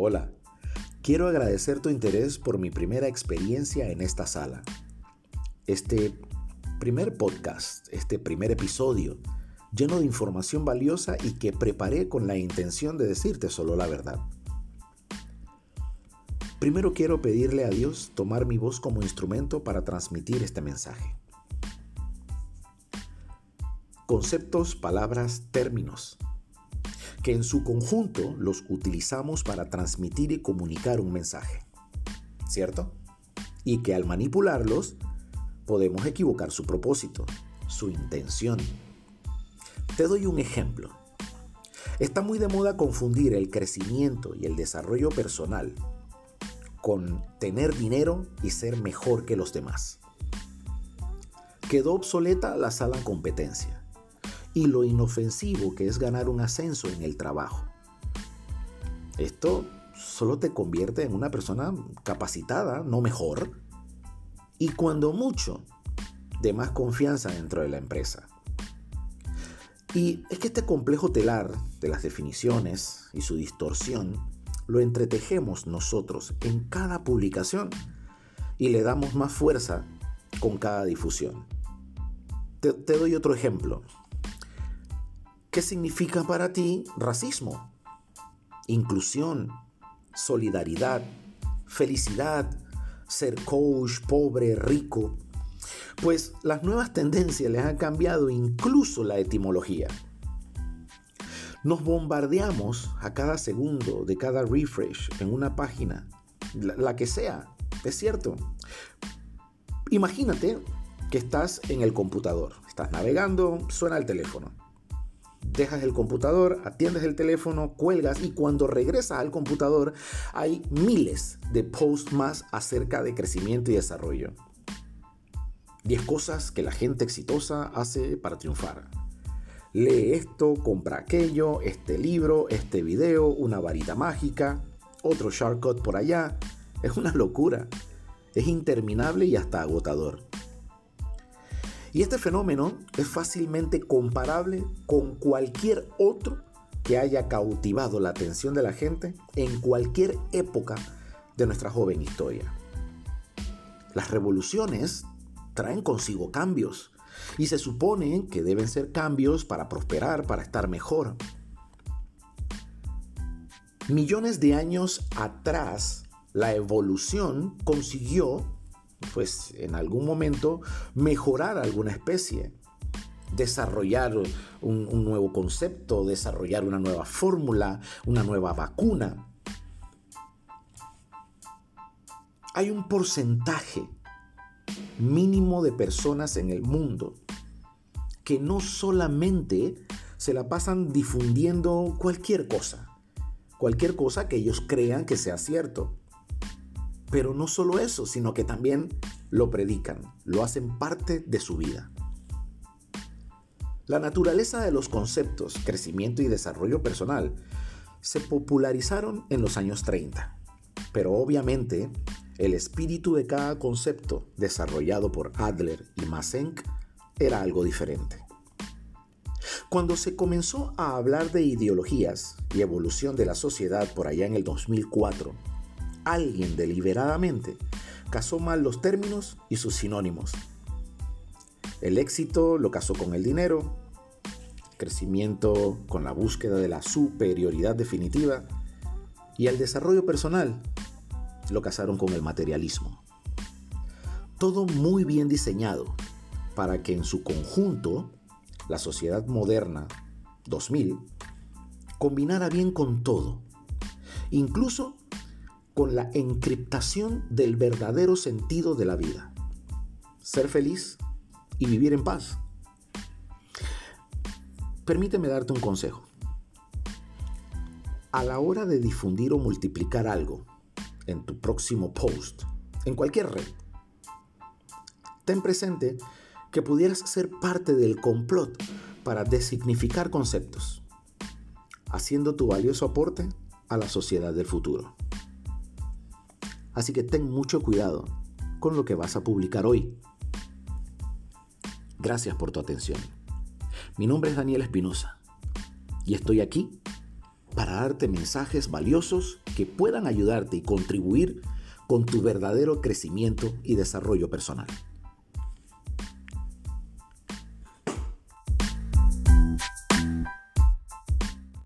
Hola, quiero agradecer tu interés por mi primera experiencia en esta sala. Este primer podcast, este primer episodio, lleno de información valiosa y que preparé con la intención de decirte solo la verdad. Primero quiero pedirle a Dios tomar mi voz como instrumento para transmitir este mensaje. Conceptos, palabras, términos que en su conjunto los utilizamos para transmitir y comunicar un mensaje. ¿Cierto? Y que al manipularlos podemos equivocar su propósito, su intención. Te doy un ejemplo. Está muy de moda confundir el crecimiento y el desarrollo personal con tener dinero y ser mejor que los demás. Quedó obsoleta la sala en competencia y lo inofensivo que es ganar un ascenso en el trabajo. Esto solo te convierte en una persona capacitada, no mejor, y cuando mucho, de más confianza dentro de la empresa. Y es que este complejo telar de las definiciones y su distorsión lo entretejemos nosotros en cada publicación y le damos más fuerza con cada difusión. Te, te doy otro ejemplo. ¿Qué significa para ti racismo? Inclusión, solidaridad, felicidad, ser coach, pobre, rico. Pues las nuevas tendencias les han cambiado incluso la etimología. Nos bombardeamos a cada segundo de cada refresh en una página, la, la que sea, es cierto. Imagínate que estás en el computador, estás navegando, suena el teléfono dejas el computador, atiendes el teléfono, cuelgas y cuando regresas al computador hay miles de posts más acerca de crecimiento y desarrollo. 10 cosas que la gente exitosa hace para triunfar. Lee esto, compra aquello, este libro, este video, una varita mágica, otro shortcut por allá. Es una locura. Es interminable y hasta agotador. Y este fenómeno es fácilmente comparable con cualquier otro que haya cautivado la atención de la gente en cualquier época de nuestra joven historia. Las revoluciones traen consigo cambios y se supone que deben ser cambios para prosperar, para estar mejor. Millones de años atrás, la evolución consiguió pues en algún momento mejorar alguna especie, desarrollar un, nuevo concepto, desarrollar una nueva fórmula, una nueva vacuna. Hay un porcentaje mínimo de personas en el mundo que no solamente se la pasan difundiendo cualquier cosa, cualquier cosa que ellos crean que sea cierto, pero no solo eso, sino que también lo predican, lo hacen parte de su vida. La naturaleza de los conceptos crecimiento y desarrollo personal se popularizaron en los años 30, pero obviamente el espíritu de cada concepto desarrollado por Adler y Massenk era algo diferente. Cuando se comenzó a hablar de ideologías y evolución de la sociedad por allá en el 2004, alguien deliberadamente casó mal los términos y sus sinónimos. El éxito lo casó con el dinero, crecimiento con la búsqueda de la superioridad definitiva y el desarrollo personal lo casaron con el materialismo. Todo muy bien diseñado para que en su conjunto la sociedad moderna 2000 combinara bien con todo, incluso con la encriptación del verdadero sentido de la vida. Ser feliz y vivir en paz. Permíteme darte un consejo. A la hora de difundir o multiplicar algo en tu próximo post, en cualquier red, ten presente que pudieras ser parte del complot para designificar conceptos, haciendo tu valioso aporte a la sociedad del futuro. Así que ten mucho cuidado con lo que vas a publicar hoy. Gracias por tu atención. Mi nombre es Daniel Espinosa y estoy aquí para darte mensajes valiosos que puedan ayudarte y contribuir con tu verdadero crecimiento y desarrollo personal.